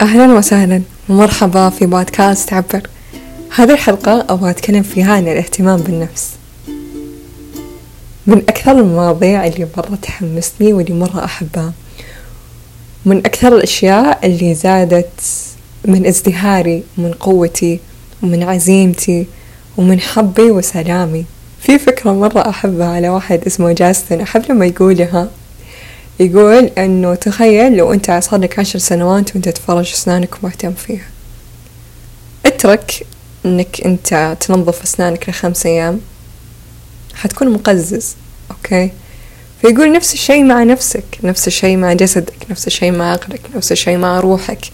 أهلا وسهلا. ومرحبا في بودكاست عبر. هذه الحلقة أبغى أتكلم فيها عن الاهتمام بالنفس. من أكثر المواضيع اللي مرة تحمسني واللي مرة أحبها. من أكثر الأشياء اللي زادت من ازدهاري ومن قوتي ومن عزيمتي ومن حبي وسلامي. في فكرة مرة أحبها على واحد اسمه جاستن. أحب لما يقولها. يقول إنه تخيل لو أنت صار لك عشر سنوات وأنت تفرج أسنانك ومهتم فيها. اترك إنك أنت تنظف أسنانك لخمس أيام. حتكون مقزز أوكي؟ فيقول نفس الشيء مع نفسك نفس الشيء مع جسدك نفس الشيء مع عقلك نفس الشيء مع روحك.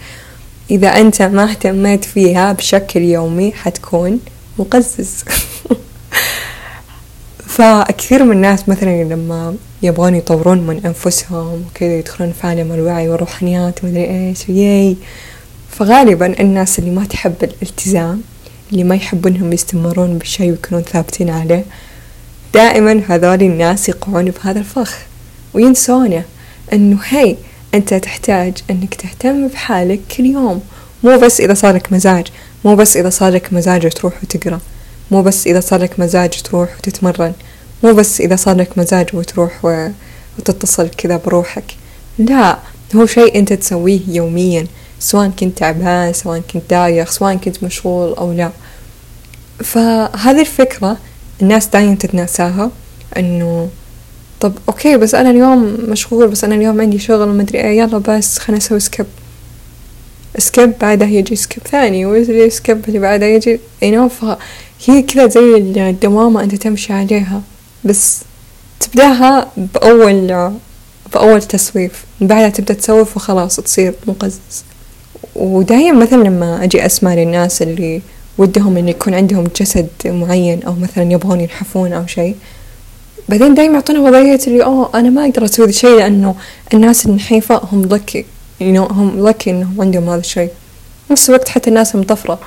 إذا أنت ما اهتميت فيها بشكل يومي حتكون مقزز. فكثير من الناس مثلا لما يبغون يطورون من أنفسهم وكذا يدخلون في عالم الوعي والروحانيات ومدري إيش وياي. فغالبا الناس اللي ما تحب الالتزام اللي ما يحبون انهم يستمرون بالشيء ويكونون ثابتين عليه دائما هذول الناس يقعون بهذا الفخ وينسونه. إنه هي أنت تحتاج إنك تهتم بحالك كل يوم. مو بس إذا صار لك مزاج مو بس إذا صار لك مزاج تروح وتقرأ مو بس إذا صار لك مزاج تروح وتتمرن. مو بس إذا صار لك مزاج وتروح. وتتصل كذا بروحك. لا هو شيء أنت تسويه يوميا سواء كنت تعبان سواء كنت دايخ سواء كنت مشغول أو لا. فهذه الفكرة الناس دايما تتناساها إنه طب okay بس أنا اليوم مشغول بس أنا اليوم عندي شغل وما أدري إيه يلا بس خلنا نسوي skip skip بعدها يجي skip ثاني ويجي skip اللي بعدها يجي you know فهي كذا زي الدوامة أنت تمشي عليها. بس تبدأها بأول بأول تسويف بعدها تبدأ تسوف وخلاص تصير مقزز. ودايما مثلا لما أجي أسمع للناس اللي ودهم إن يكون عندهم جسد معين أو مثلا يبغون ينحفون أو شيء بعدين دايما يعطونا وضعية اللي أوه أنا ما أقدر أسوي ذا الشيء لأنه الناس النحيفة هم lucky you know هم lucky إنهم عندهم هذا الشيء. نفس الوقت حتى الناس المطفرة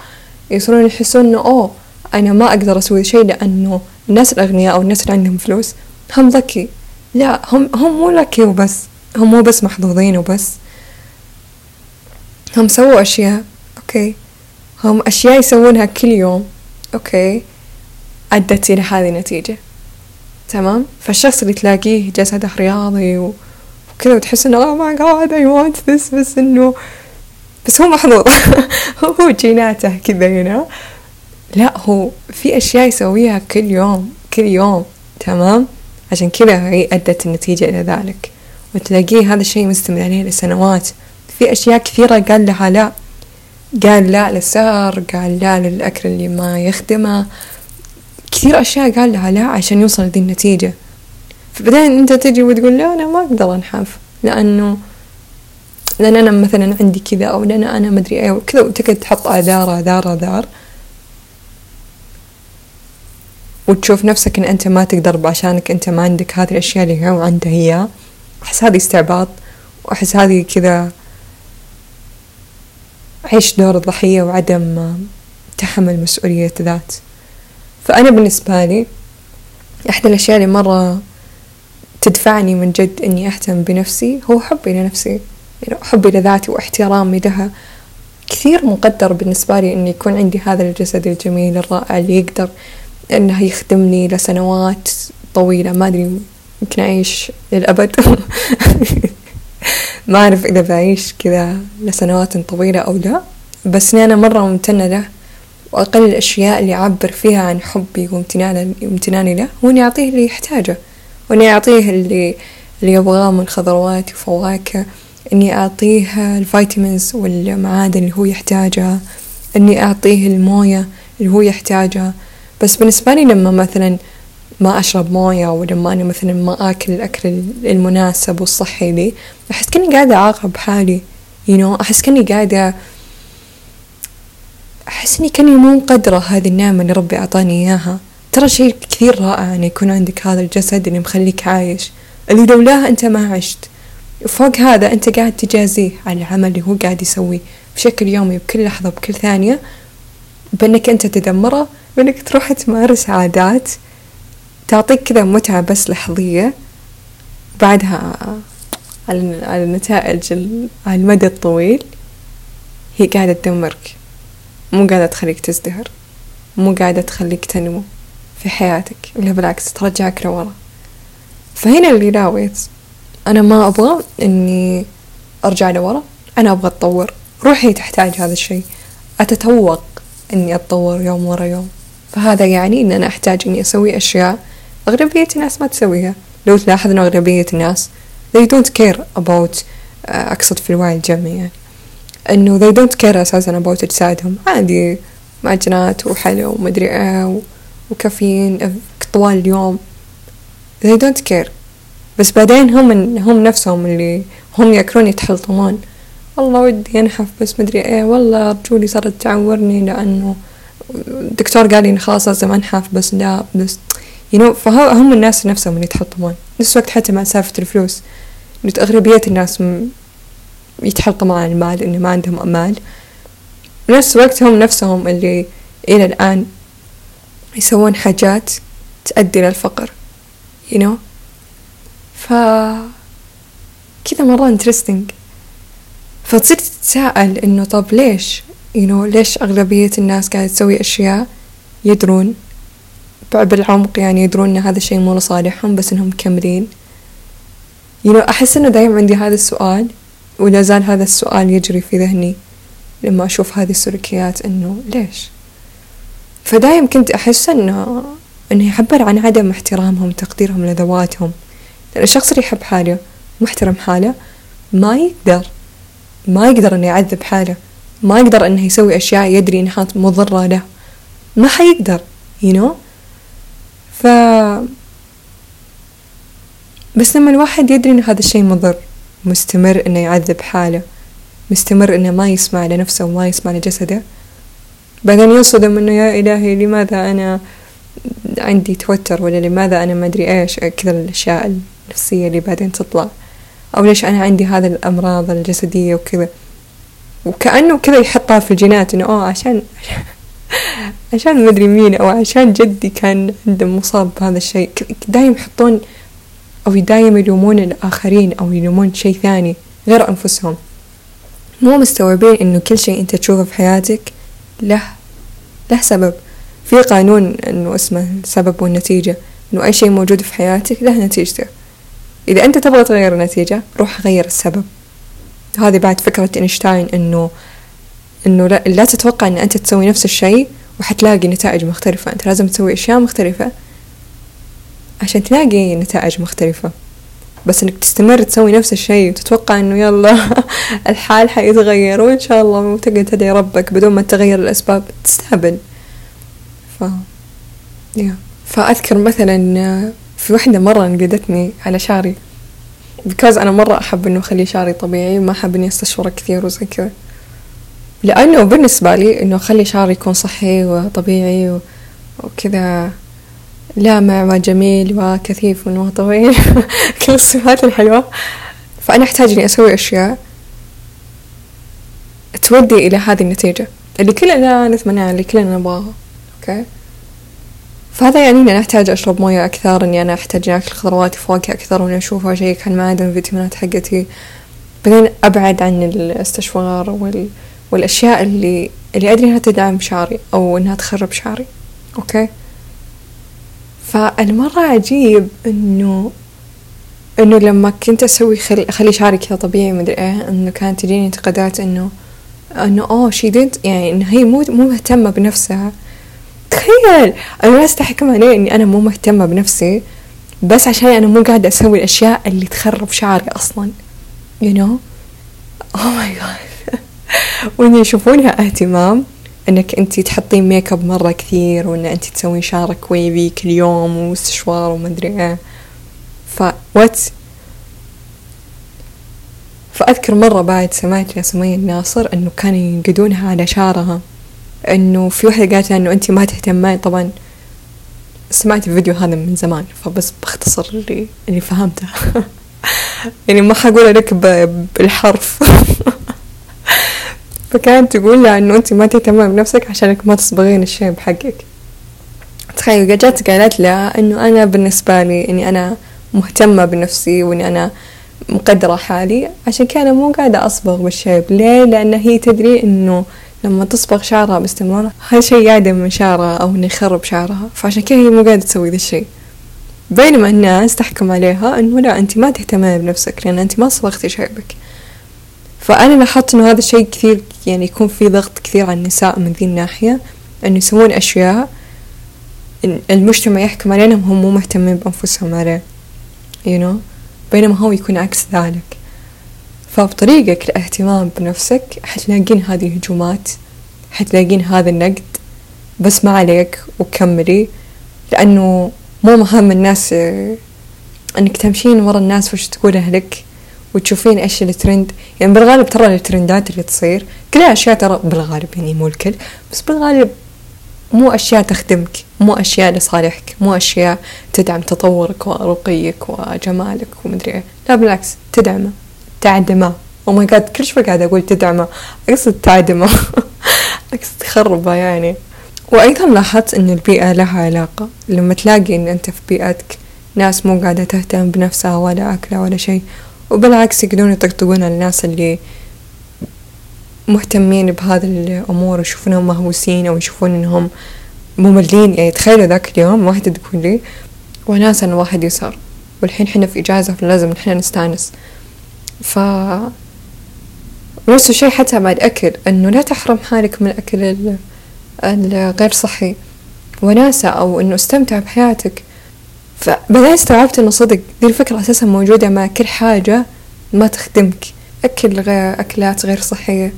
يصيرون يحسون إنه أوه أنا ما أقدر أسوي شيء لأنه الناس الأغنياء أو الناس اللي عندهم فلوس هم lucky. لا هم هم مو lucky وبس. هم مو بس محظوظين وبس. هم سووا أشياء okay. هم أشياء يسوونها كل يوم okay. أدت إلى هذه النتيجة. تمام؟ فالشخص اللي تلاقيه جسده رياضي وكذا وتحس إنه oh my god I want this. بس إنه بس هو محظوظ. هو جيناته كذا هنا لا هو في أشياء يسويها كل يوم كل يوم تمام؟ عشان كذا هي أدت النتيجة إلى ذلك. وتلاقيه هذا الشيء مستمر عليه لسنوات. في أشياء كثيرة قال لها لا. قال لا للسهر قال لا للأكل اللي ما يخدمه. كثير أشياء قال لها لا عشان يوصل لذي النتيجة. فبعدين أنت تجي وتقول لا أنا ما أقدر أنحف. لأنه لأن أنا مثلا عندي كذا أو لأن أنا مدري إيه وكذا وتقعد تحط آذار آذار آذار. وتشوف نفسك إن أنت ما تقدر عشانك أنت ما عندك هذه الأشياء اللي هو عندها هي أحس هذه استعباط وأحس هذه كذا عيش دور الضحية وعدم تحمل مسؤولية ذات. فأنا بالنسبة لي إحدى الأشياء اللي مرة تدفعني من جد إني أهتم بنفسي هو حبي لنفسي. يعني حبي لذاتي واحترامي لها. كثير مقدر بالنسبة لي إني يكون عندي هذا الجسد الجميل الرائع اللي يقدر إنه يخدمني لسنوات طويلة. ما أدري يمكن أعيش للأبد. ما أعرف إذا بعيش كذا لسنوات طويلة أو لا. بس إني أنا مرة ممتنة له وأقل الأشياء اللي أعبر فيها عن حبي وامتناني له هو إني أعطيه اللي يحتاجه وإني أعطيه اللي اللي يبغاه من خضروات وفواكه إني أعطيه الفيتامينز والمعادن اللي هو يحتاجها إني أعطيه الموية اللي هو يحتاجها. بس بالنسبة لي لما مثلا ما أشرب موية ولما أنا مثلا ما آكل الأكل المناسب والصحي لي أحس كأني قاعدة أعاقب حالي you know أحس كأني قاعدة أحس إني كأني مو مقدرة هذه النعمة اللي ربي أعطاني إياها. ترى شيء كثير رائع أن يكون عندك هذا الجسد اللي مخليك عايش اللي لولاه أنت ما عشت. وفوق هذا أنت قاعد تجازيه على العمل اللي هو قاعد يسويه بشكل يومي بكل لحظة بكل ثانية. بأنك أنت تدمره بأنك تروح تمارس عادات تعطيك كذا متعة بس لحظية. بعدها على النتائج على المدى الطويل هي قاعدة تدمرك. مو قاعدة تخليك تزدهر مو قاعدة تخليك تنمو في حياتك لا بالعكس ترجعك لورا. فهنا اللي ناويت أنا ما أبغى إني أرجع لورا أنا أبغى أتطور. روحي تحتاج هذا الشيء. أتتوق. إني أتطور يوم ورا يوم. فهذا يعني إن أنا أحتاج إني أسوي أشياء أغلبية الناس ما تسويها. لو تلاحظ إن أغلبية الناس they don't care about آه، أقصد في الوعي الجمعي يعني. إنه they don't care أساسا about أجسادهم عادي معجنات وحلو ومدري إيه وكافيين طوال اليوم. They don't care. بس بعدين هم هم نفسهم اللي هم ياكلون يتحلطمون. والله ودي أنحف بس مدري إيه والله رجولي صارت تعورني لأنه الدكتور قال لي خلاص لازم أنحف بس لا بس you know فهم الناس نفسهم اللي يتحطمون. نفس الوقت حتى مع سالفة الفلوس أغلبية الناس يتحطمون على المال إنه ما عندهم أمال نفس الوقت هم نفسهم اللي إلى الآن يسوون حاجات تؤدي للفقر you know. ف كذا مرة انترستنج فتصير تتساءل إنه طب ليش؟ You know ليش أغلبية الناس قاعدة تسوي أشياء يدرون بالعمق يعني يدرون إن هذا الشيء مو لصالحهم بس إنهم مكملين؟ You know أحس إنه دايم عندي هذا السؤال ولا زال هذا السؤال يجري في ذهني لما أشوف هذه السلوكيات إنه ليش؟ فدايم كنت أحس إنه إنه يعبر عن عدم احترامهم وتقديرهم لذواتهم. لأن الشخص اللي يحب حاله محترم حاله ما يقدر ما يقدر إنه يعذب حاله. ما يقدر إنه يسوي أشياء يدري إنها مضرة له. ما حيقدر you know. ف بس لما الواحد يدري ان هذا الشيء مضر مستمر إنه يعذب حاله مستمر إنه ما يسمع لنفسه وما يسمع لجسده بعدين ينصدم إنه يا إلهي لماذا أنا عندي توتر ولا لماذا أنا ما أدري إيش كذا الأشياء النفسية اللي بعدين تطلع. أو ليش أنا عندي هذه الأمراض الجسدية وكذا؟ وكأنه كذا يحطها في الجينات إنه أوه عشان عشان مدري مين أو عشان جدي كان عنده مصاب بهذا الشيء. دايم يحطون أو دايم يلومون الآخرين أو يلومون شيء ثاني غير أنفسهم. مو مستوعبين إنه كل شيء أنت تشوفه في حياتك له له سبب. في قانون إنه اسمه السبب والنتيجة إنه أي شيء موجود في حياتك له نتيجته. إذا أنت تبغى تغير النتيجة روح غير السبب. هذه بعد فكرة إينشتاين إنه إنه لا, لا تتوقع إن أنت تسوي نفس الشيء وحتلاقي نتائج مختلفة. أنت لازم تسوي أشياء مختلفة عشان تلاقي نتائج مختلفة. بس إنك تستمر تسوي نفس الشيء وتتوقع إنه يلا الحال حيتغير وإن شاء الله وتقعد تدعي ربك بدون ما تغير الأسباب تستهبل. ف يا فأذكر مثلا في وحدة مرة انقدتني على شعري. بكاز أنا مرة أحب إنه أخلي شعري طبيعي ما أحب إني أستشوره كثير وزي كذا. لأنه بالنسبة لي إنه أخلي شعري يكون صحي وطبيعي وكذا. لامع وجميل وكثيف وطويل كل الصفات الحلوة. فأنا أحتاج إني أسوي أشياء تودي إلى هذه النتيجة اللي كلنا نتمناها اللي كلنا نبغاها. أوكي فهذا يعني إني أنا أحتاج أشرب موية أكثر إني أنا أحتاج أكل خضروات وفواكه أكثر وإني أشوف اشيك عن معادن الفيتامينات حقتي. بعدين أبعد عن الأستشوار وال... والأشياء اللي اللي أدري إنها تدعم شعري أو إنها تخرب شعري. أوكي؟ فالمرة عجيب إنه إنه لما كنت أسوي خلي, خلي شعري كذا طبيعي مدري إيه إنه كانت تجيني انتقادات إنه إنه أوه شي يعني إنه هي مو مو مهتمة بنفسها. تخيل! أنا الناس تحكم علي إني أنا مو مهتمة بنفسي بس عشان أنا مو قاعدة أسوي الأشياء اللي تخرب شعري أصلا you know oh my god. وإن يشوفونها اهتمام إنك انت تحطين make up مرة كثير وإن انت تسوين شعرك wavy كل يوم واستشوار وما أدري إيه. ف what فأذكر مرة بعد سمعت لسمية الناصر إنه كانوا ينقدونها على شعرها. إنه في وحده قالت إنه انت ما تهتمين طبعا سمعت الفيديو هذا من زمان فبس بختصر اللي اللي فهمته. يعني ما حقول لك بالحرف. فكانت تقول لها إنه انت ما تهتمين بنفسك عشانك ما تصبغين الشيء بحقك. تخيل جت قالت لها إنه أنا بالنسبة لي إني أنا مهتمة بنفسي وإني أنا مقدرة حالي عشان كذا مو قاعدة أصبغ بالشيب ليه؟ لأن هي تدري إنه لما تصبغ شعرها باستمرار هذا شيء يعدم من شعرها أو إنه يخرب شعرها فعشان كذا هي مو قاعدة تسوي ذا الشيء بينما الناس تحكم عليها إنه لا أنت ما تهتمين بنفسك لأن أنت ما صبغتي شيبك فأنا لاحظت إنه هذا الشيء كثير يعني يكون في ضغط كثير على النساء من ذي الناحية إنه يسوون أشياء المجتمع يحكم علينا هم مو مهتمين بأنفسهم عليه you know. بينما هو يكون عكس ذلك. فبطريقك الاهتمام بنفسك حتلاقين هذه الهجومات حتلاقين هذا النقد. بس ما عليك وكملي لأنه مو مهم الناس إنك تمشين ورا الناس وش تقول أهلك وتشوفين إيش الترند. يعني بالغالب ترى الترندات اللي تصير كلها أشياء ترى بالغالب يعني مو الكل بس بالغالب مو أشياء تخدمك مو أشياء لصالحك مو أشياء تدعم تطورك ورقيك وجمالك ومدري إيه. لا بالعكس تدعمه. تعدمه. أو ماي جاد كل شوي قاعدة أقول تدعمه. أقصد تعدمه. أقصد تخربه يعني. وأيضا لاحظت إن البيئة لها علاقة. لما تلاقي إن أنت في بيئتك ناس مو قاعدة تهتم بنفسها ولا أكلها ولا شيء وبالعكس يقدرون يطقطقون على الناس اللي مهتمين بهذه الأمور ويشوفونهم مهووسين أو يشوفون إنهم مملين. يعني تخيلوا ذاك اليوم واحدة تقول لي وناسا الواحد يسهر والحين حنا في إجازة فلازم نحن نستأنس. ف نفس الشيء حتى مع الأكل إنه لا تحرم حالك من الأكل الغير صحي. وناسة أو إنه استمتع بحياتك. فبعدين استوعبت إنه صدق دي الفكرة أساسا موجودة مع كل حاجة ما تخدمك. أكل غير أكلات غير صحية.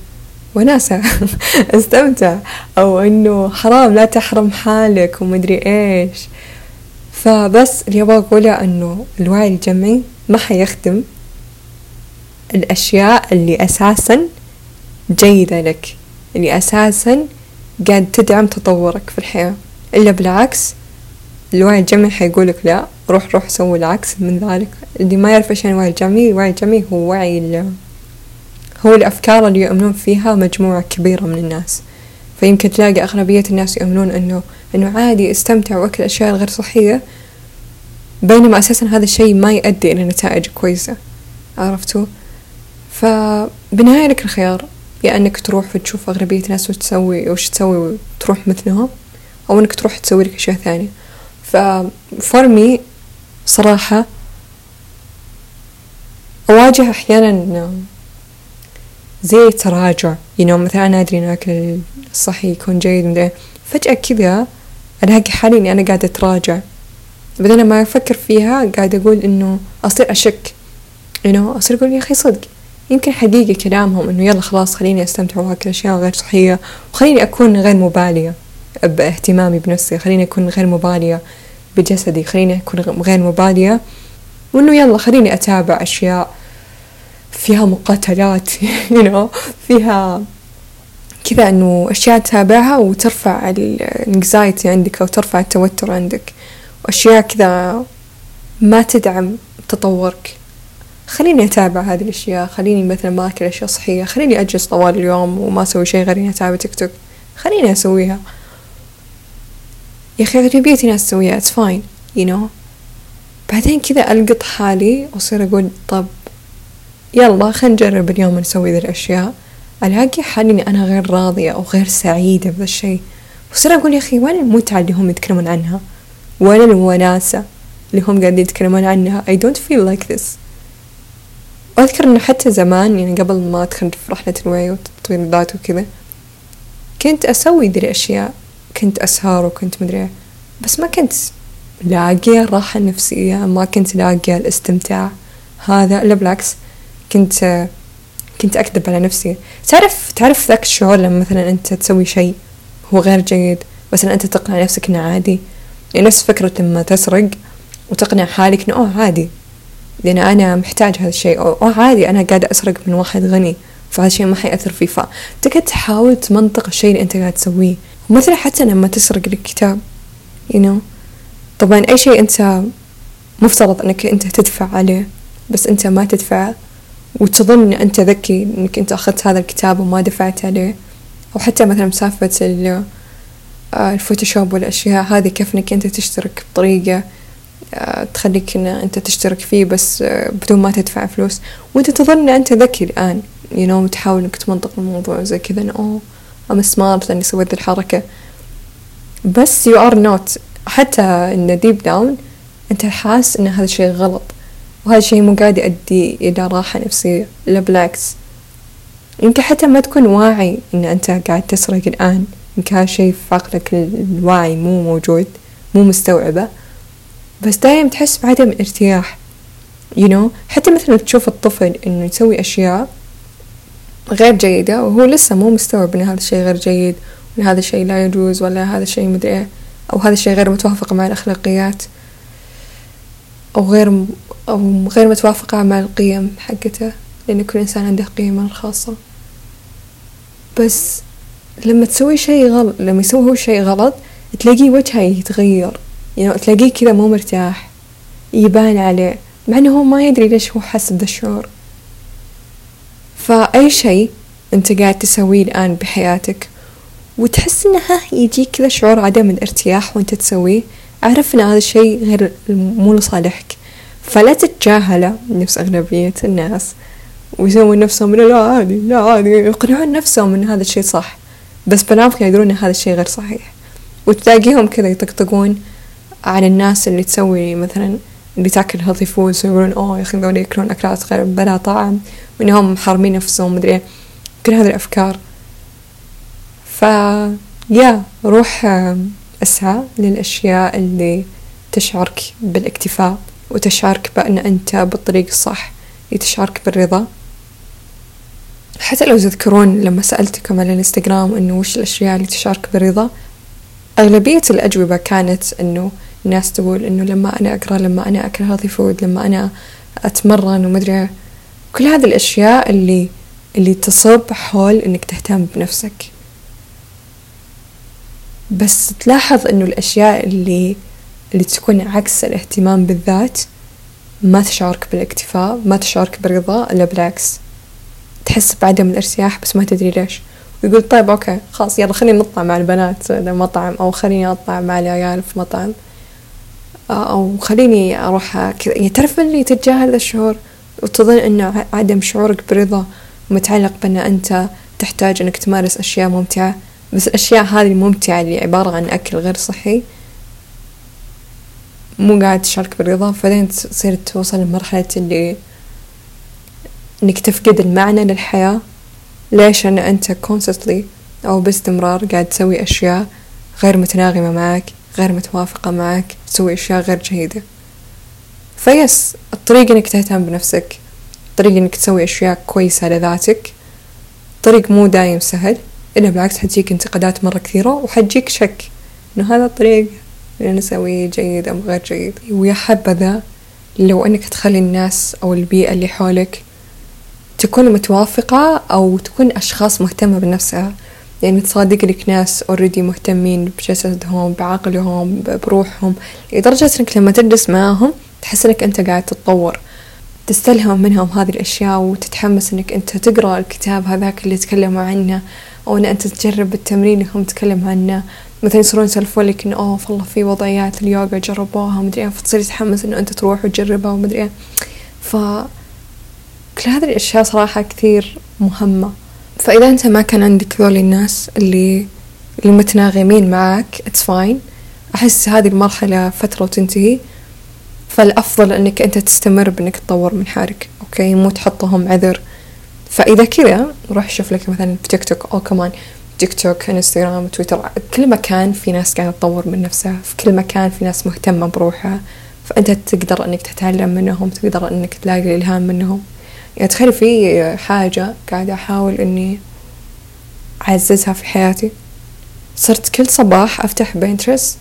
وناسة استمتع. أو إنه حرام لا تحرم حالك ومدري إيش. فبس اللي أبغى أقوله إنه الوعي الجمعي ما حيخدم. الأشياء اللي أساسا جيدة لك اللي أساسا قاعد تدعم تطورك في الحياة. إلا بالعكس الوعي الجمعي حيقولك لا روح روح سوي العكس من ذلك. اللي ما يعرف إيش الوعي الجمعي الوعي الجمعي هو وعي هو الأفكار اللي يؤمنون فيها مجموعة كبيرة من الناس. فيمكن تلاقي أغلبية الناس يؤمنون إنه إنه عادي استمتع وأكل أشياء غير صحية بينما أساسا هذا الشيء ما يؤدي إلى نتائج كويسة. عرفتوا؟ فبنهاية لك الخيار يا أنك تروح وتشوف أغلبية الناس وش تسوي وش تسوي وتروح مثلهم أو أنك تروح تسوي لك أشياء ثانية. ففورمي صراحة أواجه أحيانا زي تراجع. You know مثلا أنا أدري إن الأكل الصحي يكون جيد مدري فجأة كذا ألاقي حالي إني أنا قاعدة أتراجع. بعدين لما أفكر فيها قاعدة أقول إنه أصير أشك. You know أصير أقول يا أخي صدق. يمكن حقيقي كلامهم إنه يلا خلاص خليني أستمتع وأكل أشياء غير صحية وخليني أكون غير مبالية باهتمامي بنفسي خليني أكون غير مبالية بجسدي خليني أكون غير مبالية وإنه يلا خليني أتابع أشياء فيها مقاتلات you know فيها كذا إنه أشياء تتابعها وترفع الانكزايتي عندك أو ترفع التوتر عندك وأشياء كذا ما تدعم تطورك. خليني أتابع هذه الأشياء خليني مثلا ما أكل أشياء صحية خليني أجلس طوال اليوم وما أسوي شيء غير إني أتابع تيك توك. خليني أسويها. يا أخي أغلبية الناس تسويها it's fine you know. بعدين كذا ألقط حالي وأصير أقول طب يلا خلينا نجرب اليوم نسوي ذي الأشياء. ألاقي حالي إني أنا غير راضية أو غير سعيدة بذا الشيء. وأصير أقول يا أخي وين المتعة اللي هم يتكلمون عنها؟ وين الوناسة اللي هم قاعدين يتكلمون عنها؟ I don't feel like this. وأذكر إنه حتى زمان يعني قبل ما أدخل في رحلة الوعي وتطوير الذات وكذا كنت أسوي ذي الأشياء كنت أسهر وكنت مدري بس ما كنت لاقية الراحة النفسية ما كنت لاقية الاستمتاع. هذا لا بالعكس كنت كنت أكذب على نفسي. تعرف تعرف ذاك الشعور لما مثلا أنت تسوي شيء هو غير جيد بس أنت تقنع نفسك إنه عادي يعني نفس فكرة لما تسرق وتقنع حالك إنه أوه عادي. لأن أنا محتاج هذا الشيء. أو عادي أنا قاعدة أسرق من واحد غني فهذا الشيء ما حيأثر فيه. فتقعد تحاول تمنطق الشيء اللي أنت قاعد تسويه. ومثلا حتى لما تسرق الكتاب you know. طبعا أي شيء أنت مفترض أنك أنت تدفع عليه بس أنت ما تدفع. وتظن أن أنت ذكي أنك أنت أخذت هذا الكتاب وما دفعت عليه. أو حتى مثلا مسألة آه، الفوتوشوب والأشياء هذه كيف أنك أنت تشترك بطريقة تخليك إن أنت تشترك فيه بس آه، بدون ما تدفع فلوس. وانت تظن إن أنت ذكي الآن you know تحاول إنك تمنطق الموضوع زي كذا انه أوه I'm smart لأني سويت الحركة. بس you are not. حتى إن deep down أنت حاس إن هذا الشيء غلط. وهذا الشيء مو قاعد يؤدي إلى راحة نفسية لا بالعكس. يمكن حتى ما تكون واعي إن أنت قاعد تسرق الآن يمكن هذا الشيء في عقلك الواعي مو موجود مو مستوعبه. بس دايم تحس بعدم ارتياح you know حتى مثلا تشوف الطفل إنه يسوي أشياء غير جيدة وهو لسه مو مستوعب إن هذا الشيء غير جيد وإن هذا الشيء لا يجوز ولا هذا الشيء مدري إيه أو هذا الشيء غير متوافق مع الأخلاقيات أو غير أو غير متوافقة مع القيم حقته لأن كل إنسان عنده قيمة الخاصة. بس لما تسوي شيء غلط لما يسوي هو شيء غلط تلاقيه وجهه يتغير. يعني تلاقيه كذا مو مرتاح يبان عليه مع إنه هو ما يدري ليش هو حس بذا الشعور. فأي شيء أنت قاعد تسويه الآن بحياتك وتحس إنه ها يجيك كذا شعور عدم الارتياح وأنت تسويه أعرف إن هذا الشيء غير مو لصالحك. فلا تتجاهله نفس أغلبية الناس ويسوون نفسهم لا عادي لا عادي يقنعون نفسهم إن هذا الشيء صح بس بالعافية يدرون إن هذا الشيء غير صحيح. وتلاقيهم كذا يطقطقون على الناس اللي تسوي مثلا اللي تاكل healthy food يقولون أوه يا أخي ذولي ياكلون أكلات غير بلا طعم وإنهم حارمين نفسهم مدري كل هذه الأفكار. ف يا روح اسعى للأشياء اللي تشعرك بالاكتفاء وتشعرك بأن أنت بالطريق الصح اللي تشعرك بالرضا. حتى لو تذكرون لما سألتكم على الإنستغرام إنه وش الأشياء اللي تشعرك بالرضا أغلبية الأجوبة كانت إنه الناس تقول إنه لما أنا اقرا لما أنا اكل هذي فود لما أنا أتمرن ومدري كل هذه الأشياء اللي اللي تصب حول إنك تهتم بنفسك. بس تلاحظ إنه الأشياء اللي اللي تكون عكس الاهتمام بالذات ما تشعرك بالاكتفاء ما تشعرك بالرضا إلا بالعكس. تحس بعدم الارتياح بس ما تدري ليش. ويقول طيب أوكي خلاص يلا خليني نطلع مع البنات مطعم أو خليني أطلع مع العيال في مطعم. أو خليني أروح كذا. يعني تعرف اللي تتجاهل الشعور؟ وتظن إنه عدم شعورك برضا متعلق بأن أنت تحتاج إنك تمارس أشياء ممتعة. بس الأشياء هذه الممتعة اللي عبارة عن أكل غير صحي مو قاعد تشارك بالرضا بعدين تصير توصل لمرحلة اللي إنك تفقد المعنى للحياة. ليش؟ ان أنت constantly أو باستمرار قاعد تسوي أشياء غير متناغمة معك. غير متوافقة معك تسوي أشياء غير جيدة. فيس الطريق إنك تهتم بنفسك طريق إنك تسوي أشياء كويسة لذاتك طريق مو دايم سهل إلا بالعكس حتجيك انتقادات مرة كثيرة وحتجيك شك إنه هذا الطريق اللي نسويه جيد أم غير جيد. ويا حبذا لو إنك تخلي الناس أو البيئة اللي حولك تكون متوافقة أو تكون أشخاص مهتمة بنفسها يعني تصادق لك ناس اوريدي مهتمين بجسدهم بعقلهم بروحهم. لدرجة إنك لما تجلس معاهم تحس إنك أنت قاعد تتطور. تستلهم منهم هذه الأشياء وتتحمس إنك أنت تقرأ الكتاب هذاك اللي تكلموا عنه أو إن أنت تجرب التمرين اللي هم تكلموا عنه. مثلا يصيرون يسولفوا لك إنه أوه والله في وضعيات اليوغا جربوها ومدري إيه فتصير تتحمس إنه أنت تروح وتجربها ومدري إيه. ف كل هذه الأشياء صراحة كثير مهمة. فإذا أنت ما كان عندك ذول الناس اللي المتناغمين معك it's fine أحس هذه المرحلة فترة وتنتهي. فالأفضل إنك أنت تستمر بإنك تطور من حالك okay؟ مو تحطهم عذر. فإذا كذا روح شوف لك مثلا في تيك توك أو كمان تيك توك انستغرام تويتر كل مكان في ناس قاعدة تطور من نفسها في كل مكان في ناس مهتمة بروحها. فأنت تقدر إنك تتعلم منهم تقدر إنك تلاقي الإلهام منهم. يعني تخيل في حاجة قاعدة أحاول إني أعززها في حياتي. صرت كل صباح أفتح Pinterest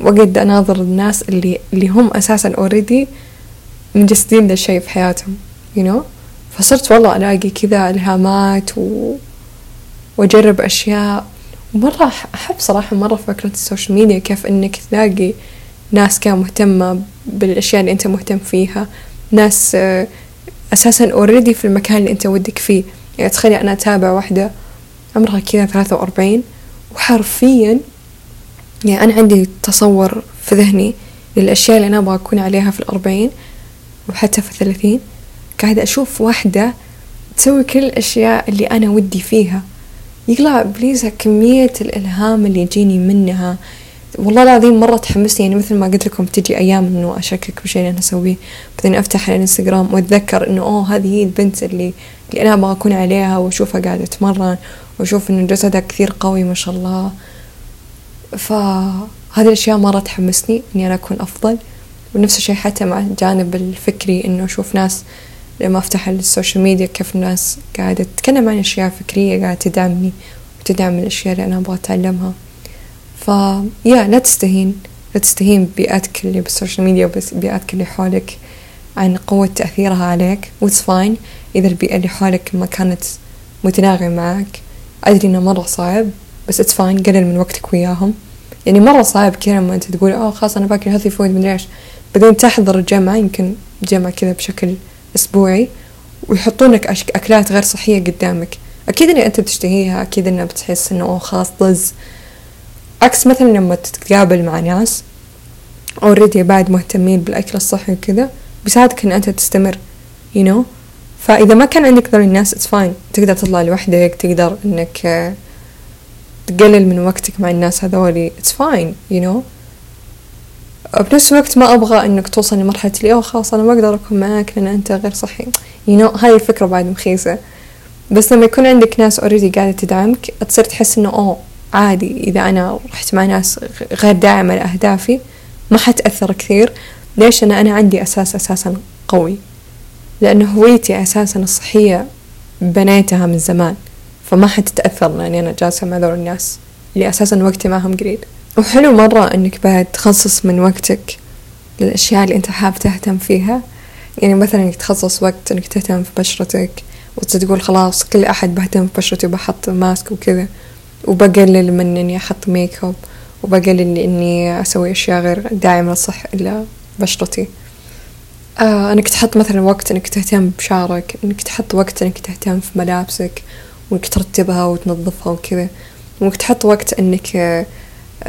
وأقعد أناظر الناس اللي اللي هم أساسا already مجسدين ذا الشيء في حياتهم you know. فصرت والله ألاقي كذا إلهامات و... وأجرب أشياء. ومرة أحب صراحة مرة فكرة ال social media كيف إنك تلاقي ناس كانت مهتمة بالأشياء اللي أنت مهتم فيها. ناس أساسا already في المكان اللي أنت ودك فيه. يعني تخيلي أنا أتابع واحدة عمرها كذا ثلاثة وأربعين وحرفيا يعني أنا عندي تصور في ذهني للأشياء اللي أنا أبغى أكون عليها في الأربعين وحتى في الثلاثين. قاعدة أشوف واحدة تسوي كل الأشياء اللي أنا ودي فيها. يطلع please كمية الإلهام اللي يجيني منها. والله العظيم مرة تحمسني يعني مثل ما قلت لكم تجي أيام إنه أشكك بالشيء اللي أنا أسويه بعدين أفتح الإنستغرام وأتذكر إنه أوه هذه هي البنت اللي اللي أنا أبغى أكون عليها وأشوفها قاعدة تتمرن وأشوف إنه جسدها كثير قوي ما شاء الله. فهذه الأشياء مرة تحمسني إني أنا أكون أفضل. ونفس الشيء حتى مع الجانب الفكري إنه أشوف ناس لما أفتح ال social media كيف الناس قاعدة تتكلم عن أشياء فكرية قاعدة تدعمني وتدعم الأشياء اللي أنا أبغى أتعلمها. ف yeah لا تستهين. لا تستهين بيئتك اللي بال social media وبيئتك اللي حولك عن قوة تأثيرها عليك. و it's fine إذا البيئة اللي حولك ما كانت متناغمة معك أدري إنه مرة صعب بس it's fine قلل من وقتك وياهم. يعني مرة صعب كذا لما أنت تقول أوه خلاص أنا باكل healthy food مدري إيش. بعدين تحضر الجمعة يمكن جمعة كذا بشكل أسبوعي ويحطون لك أكلات غير صحية قدامك. أكيد إن أنت بتشتهيها أكيد إنه بتحس إنه أوه خلاص طز عكس مثلا لما تتقابل مع ناس اوريدي بعد مهتمين بالأكل الصحي وكذا بيساعدك إن أنت تستمر you know. فإذا ما كان عندك ذول الناس it's fine. تقدر تطلع لوحدك تقدر إنك آه، تقلل من وقتك مع الناس هذولي it's fine you know. بنفس الوقت ما أبغى إنك توصل لمرحلة اللي أوه خلاص أنا ما أقدر أكون معاك لأن أنت غير صحي. You know هاي الفكرة بعد مخيسة. بس لما يكون عندك ناس اوريدي قاعدة تدعمك تصير تحس إنه أوه عادي. إذا أنا رحت مع ناس غير داعمة لأهدافي ما حتأثر كثير. ليش؟ أنا أنا عندي أساس أساسا قوي. لأن هويتي أساسا الصحية بنيتها من زمان. فما حتتأثر لأني أنا جالسة مع ذول الناس اللي أساسا وقتي معهم قليل وحلو مرة إنك بعد تخصص من وقتك للأشياء اللي أنت حاب تهتم فيها. يعني مثلا إنك تخصص وقت إنك تهتم في بشرتك وتقول خلاص كل أحد بهتم في بشرتي وبحط mask وكذا. وبقلل من إني أحط ميك اب وبقلل إني أسوي أشياء غير داعمة لصحة بشرتي. آه إنك تحط مثلا وقت إنك تهتم بشعرك إنك تحط وقت إنك تهتم في ملابسك وإنك ترتبها وتنظفها وكذا. وإنك تحط وقت إنك آه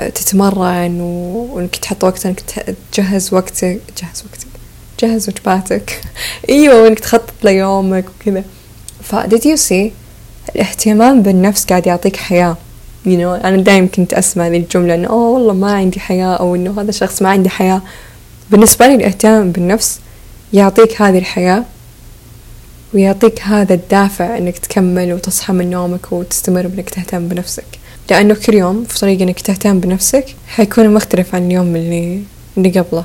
تتمرن وإنك تحط وقت إنك تجهز وقتك تجهز وقتك تجهز وجباتك. إيوه وإنك تخطط ليومك وكذا. ف did you see الاهتمام بالنفس قاعد يعطيك حياة. You know أنا دايم كنت أسمع ذي الجملة إنه أوه والله ما عندي حياة. أو إنه هذا الشخص ما عنده حياة. بالنسبة لي الاهتمام بالنفس يعطيك هذه الحياة ويعطيك هذا الدافع إنك تكمل وتصحى من نومك وتستمر بإنك تهتم بنفسك. لأنه كل يوم في طريق إنك تهتم بنفسك حيكون مختلف عن اليوم اللي اللي قبله.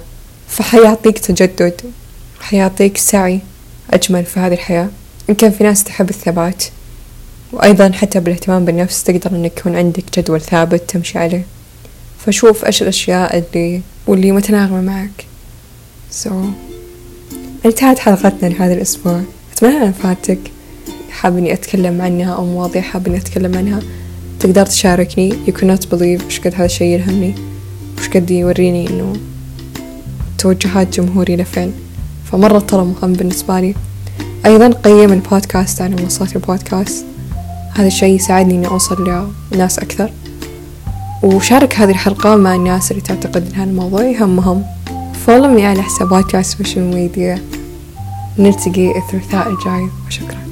فحيعطيك تجدد حيعطيك سعي أجمل في هذه الحياة. كان في ناس تحب الثبات. وأيضا حتى بالاهتمام بالنفس تقدر إنك يكون عندك جدول ثابت تمشي عليه. فشوف إيش الأشياء اللي واللي متناغمة معك. So انتهت حلقتنا لهذا الأسبوع. أتمنى أنها فاتك. حاب إني أتكلم عنها أو مواضيع حاب إني أتكلم عنها تقدر تشاركني. You cannot believe وش قد هذا الشي يلهمني. وش قد يوريني إنه توجهات جمهوري لفين. فمرة ترى مهم بالنسبة لي. أيضا قيم البودكاست على منصات البودكاست. هذا الشي يساعدني إني أوصل لناس أكثر. وشارك هذه الحلقة مع الناس اللي تعتقد أن هذا الموضوع يهمهم follow على حساباتي على ال social media نلتقي الثلاثاء الجاي. وشكرا